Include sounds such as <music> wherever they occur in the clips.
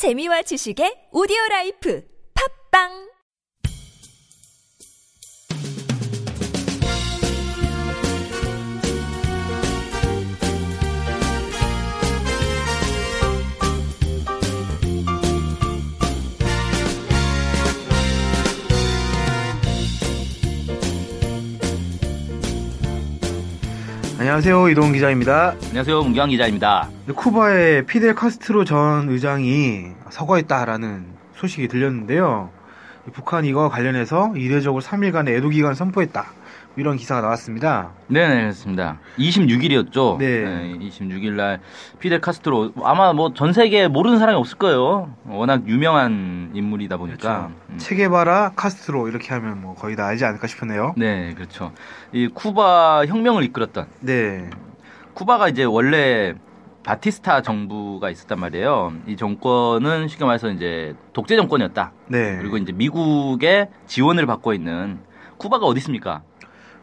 재미와 지식의 오디오 라이프. 팝빵 안녕하세요 이동 기자입니다. 안녕하세요. 문경환 기자입니다. 쿠바의 피델 카스트로 전 의장이 서거했다라는 소식이 들렸는데요. 북한이 이거 관련해서 이례적으로 3일간의 애도 기간 선포했다. 이런 기사가 나왔습니다. 네네, 그렇습니다. 26일이었죠. 네. 26일 날 피델 카스트로 아마 뭐 전 세계에 모르는 사람이 없을 거예요. 워낙 유명한 인물이다 보니까. 음. 체게바라 카스트로 이렇게 하면 뭐 거의 다 알지 않을까 싶은데요. 네, 그렇죠. 이 쿠바 혁명을 이끌었던 네. 쿠바가 이제 원래 바티스타 정부가 있었단 말이에요. 이 정권은 쉽게 말해서 이제 독재 정권이었다. 네. 그리고 이제 미국의 지원을 받고 있는 쿠바가 어디 있습니까?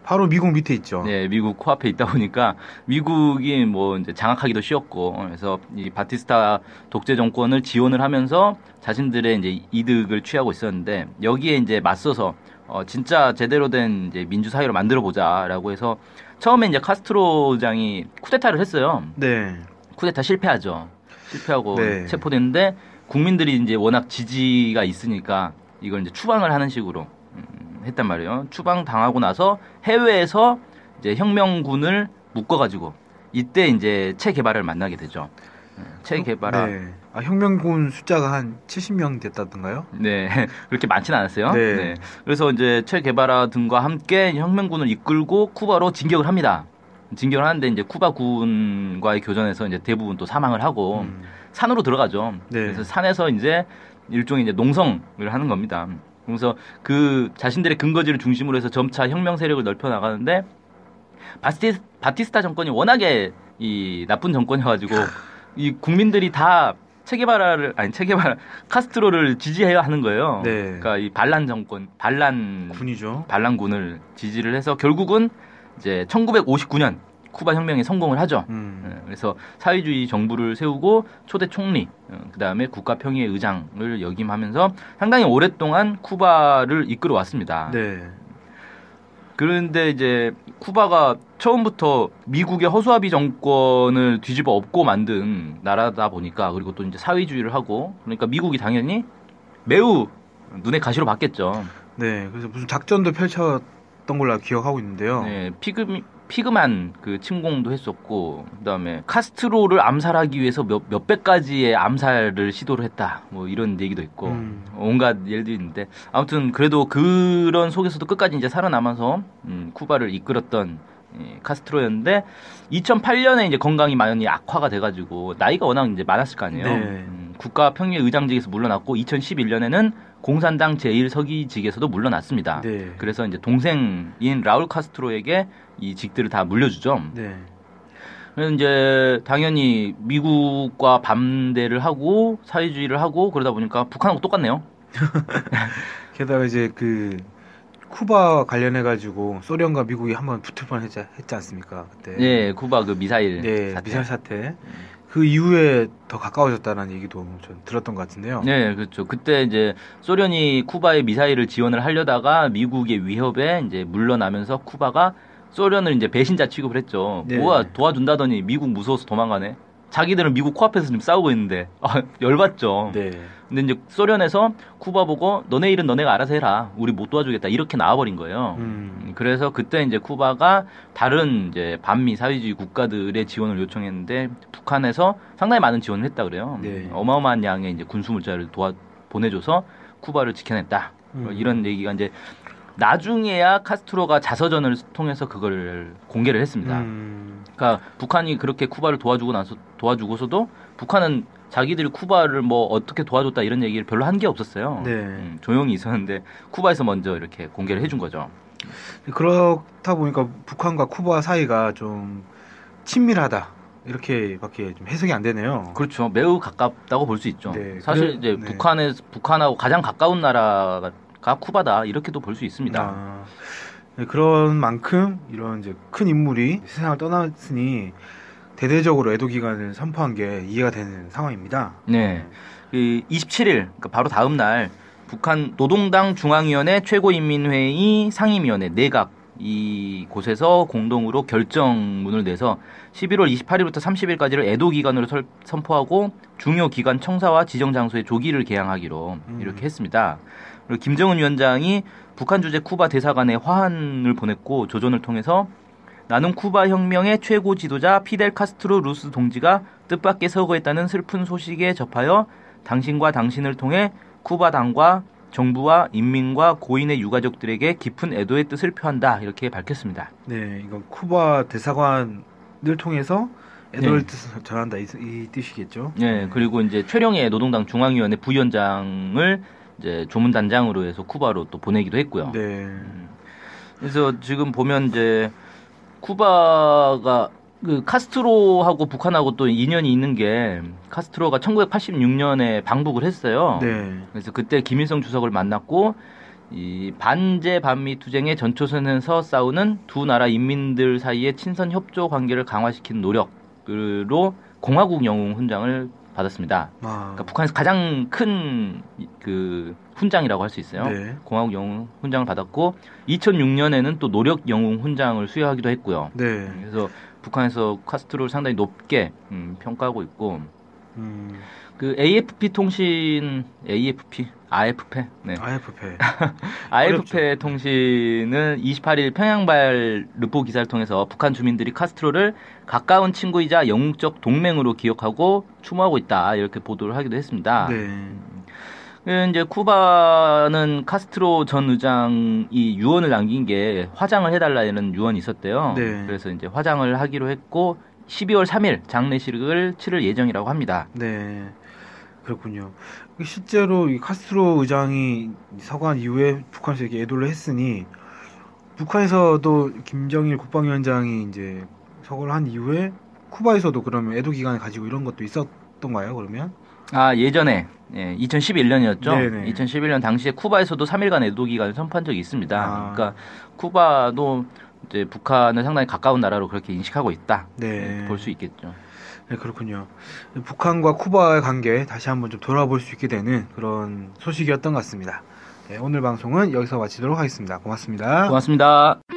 바로 미국 밑에 있죠. 네, 미국 코앞에 있다 보니까 미국이 뭐 이제 장악하기도 쉬웠고 그래서 이 바티스타 독재 정권을 지원을 하면서 자신들의 이제 이득을 취하고 있었는데 여기에 이제 맞서서 어 진짜 제대로 된 이제 민주 사회를 만들어 보자라고 해서 처음에 이제 카스트로 장이 쿠데타를 했어요. 네. 쿠데타 실패하죠. 실패하고 네. 체포됐는데 국민들이 이제 워낙 지지가 있으니까 이걸 이제 추방을 하는 식으로 음, 했단 말이에요. 추방 당하고 나서 해외에서 이제 혁명군을 묶어가지고 이때 이제 체 개발을 만나게 되죠. 음, 체 개발아. 네. 네. 아, 혁명군 숫자가 한 70명 됐다던가요? <laughs> 그렇게 많지는 않았어요. 네. 그래서 이제 체 개발아 등과 함께 혁명군을 이끌고 쿠바로 진격을 합니다. 진격을 하는데 이제 쿠바 군과의 교전에서 이제 대부분 또 사망을 하고 음. 산으로 들어가죠. 네. 그래서 산에서 이제 일종의 이제 농성을 하는 겁니다. 그래서 그 자신들의 근거지를 중심으로 해서 점차 혁명 세력을 넓혀 나가는데 바티스, 바티스타 정권이 워낙에 이 나쁜 정권이어가지고 이 국민들이 다 체게바라를 아니 체게바라 카스트로를 지지해야 하는 거예요. 네. 그러니까 이 반란 정권, 반란 군이죠. 반란군을 지지를 해서 결국은 이제 1959년 쿠바 혁명에 성공을 하죠. 음. 예, 그래서 사회주의 정부를 세우고 초대 총리, 그 다음에 국가평의회 의장을 역임하면서 상당히 오랫동안 쿠바를 이끌어 왔습니다. 네. 그런데 이제 쿠바가 처음부터 미국의 허수아비 정권을 뒤집어 엎고 만든 나라다 보니까 그리고 또 이제 사회주의를 하고 그러니까 미국이 당연히 매우 눈에 가시로 봤겠죠. 네. 그래서 무슨 작전도 펼쳤던 걸로 기억하고 있는데요. 네, 피그 피그만 그 침공도 했었고 그다음에 카스트로를 암살하기 위해서 몇 몇백 가지의 암살을 시도를 했다. 뭐 이런 얘기도 있고 음. 온갖 예들이 있는데 아무튼 그래도 그런 속에서도 끝까지 이제 살아남아서 음, 쿠바를 이끌었던 이 카스트로였는데 2008년에 이제 건강이 많이 악화가 돼가지고 나이가 워낙 이제 많았을 거 아니에요. 네. 음, 국가평의회 의장직에서 물러났고 2011년에는 공산당 제1서기직에서도 물러났습니다. 네. 그래서 이제 동생인 라울 카스트로에게 이 직들을 다 물려주죠. 네. 그래서 이제 당연히 미국과 반대를 하고 사회주의를 하고 그러다 보니까 북한하고 똑같네요. <laughs> 게다가 이제 그 쿠바 관련해 가지고 소련과 미국이 한번 붙을 뻔 했지 했지 않습니까? 그때. 예, 쿠바 그 미사일 네, 사태. 미사일 사태. 그 이후에 더 가까워졌다는 얘기도 좀 들었던 것 같은데요. 네, 그렇죠. 그때 이제 소련이 쿠바에 미사일을 지원을 하려다가 미국의 위협에 이제 물러나면서 쿠바가 소련을 이제 배신자 취급을 했죠. 네. 뭐야 도와준다더니 미국 무서워서 도망가네. 자기들은 미국 코앞에서 지금 싸우고 있는데 아, <laughs> 열받죠. 네. 근데 이제 소련에서 쿠바 보고 너네 일은 너네가 알아서 해라. 우리 못 도와주겠다. 이렇게 나와버린 거예요. 음. 음, 그래서 그때 이제 쿠바가 다른 이제 반미 사회주의 국가들의 지원을 요청했는데 북한에서 상당히 많은 지원을 했다 그래요. 네. 어마어마한 양의 이제 군수 물자를 도와 보내줘서 쿠바를 지켜냈다. 음. 이런 얘기가 이제 나중에야 카스트로가 자서전을 통해서 그걸 공개를 했습니다. 음. 그러니까 북한이 그렇게 쿠바를 도와주고 나서 도와주고서도 북한은 자기들이 쿠바를 뭐 어떻게 도와줬다 이런 얘기를 별로 한 게 없었어요. 네. 음, 조용히 있었는데 쿠바에서 먼저 이렇게 공개를 해준 거죠. 그렇다 보니까 북한과 쿠바 사이가 좀 친밀하다. 이렇게밖에 좀 해석이 안 되네요. 그렇죠. 매우 가깝다고 볼 수 있죠. 네, 사실 이제 네. 북한에 북한하고 가장 가까운 나라가 쿠바다 이렇게도 볼 수 있습니다. 아, 네, 그런 만큼 이런 이제 큰 인물이 세상을 떠났으니 대대적으로 애도 기간을 선포한 게 이해가 되는 상황입니다. 네. 그 27일, 그러니까 바로 다음 날 북한 노동당 중앙위원회 최고인민회의 상임위원회 내각 이 곳에서 공동으로 결정문을 내서 11월 28일부터 30일까지를 애도 기간으로 설- 선포하고 중요 기관 청사와 지정 장소에 조기를 게양하기로 함. 이렇게 했습니다. 그리고 김정은 위원장이 북한 주재 쿠바 대사관에 화환을 보냈고 조전을 통해서 나는 쿠바 혁명의 최고 지도자 피델 카스트로 루스 동지가 뜻밖에 서거했다는 슬픈 소식에 접하여 당신과 당신을 통해 쿠바 당과 정부와 인민과 고인의 유가족들에게 깊은 애도의 뜻을 표한다 이렇게 밝혔습니다. 네, 이건 쿠바 대사관을 통해서 애도를 네. 뜻을 전한다 이, 이 뜻이겠죠. 예, 그리고 이제 최령의 노동당 중앙위원회 부위원장을 이제 조문단장으로 해서 쿠바로 또 보내기도 했고요. 네, 그래서 지금 보면 이제 쿠바가 그 카스트로하고 북한하고 또 인연이 있는 게 카스트로가 1986년에 방북을 했어요. 네, 그래서 그때 김일성 주석을 만났고 이 반제 반미 투쟁의 전초선에서 싸우는 두 나라 인민들 사이의 친선 협조 관계를 강화시키는 노력으로 공화국 영웅 훈장을 받았습니다. 아, 그러니까 북한에서 가장 큰 그 훈장이라고 할 수 있어요. 네. 공화국 영웅 훈장을 받았고 2006년에는 또 노력 영웅 훈장을 수여하기도 했고요. 네, 그래서 북한에서 카스트로를 상당히 높게 음, 평가하고 있고 음, 그 AFP 통신 AFP AFP 네. IFP, AFP <laughs> 통신은 28일 평양발 르포 기사를 통해서 북한 주민들이 카스트로를 가까운 친구이자 영웅적 동맹으로 기억하고 추모하고 있다 이렇게 보도를 하기도 했습니다. 네, 그 이제 쿠바는 카스트로 전 의장이 유언을 남긴 게 화장을 해달라는 유언이 있었대요. 네. 그래서 이제 화장을 하기로 했고 12월 3일 장례식을 치를 예정이라고 합니다. 네, 그렇군요. 실제로 이 카스트로 의장이 서거한 이후에 북한에서 이렇게 애도를 했으니 북한에서도 김정일 국방위원장이 이제 서거를 한 이후에 쿠바에서도 그러면 애도 기간을 가지고 이런 것도 있었 던가요? 그러면? 아 예전에 예, 2011년이었죠. 네네. 2011년 당시에 쿠바에서도 3일간 애도 기간을 선포한 적이 있습니다. 아. 그러니까 쿠바도 이제 북한을 상당히 가까운 나라로 그렇게 인식하고 있다. 네. 볼 수 있겠죠. 네, 그렇군요. 북한과 쿠바의 관계 다시 한번 좀 돌아볼 수 있게 되는 그런 소식이었던 것 같습니다. 네, 오늘 방송은 여기서 마치도록 하겠습니다. 고맙습니다. 고맙습니다.